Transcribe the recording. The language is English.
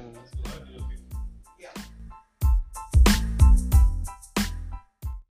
Mm.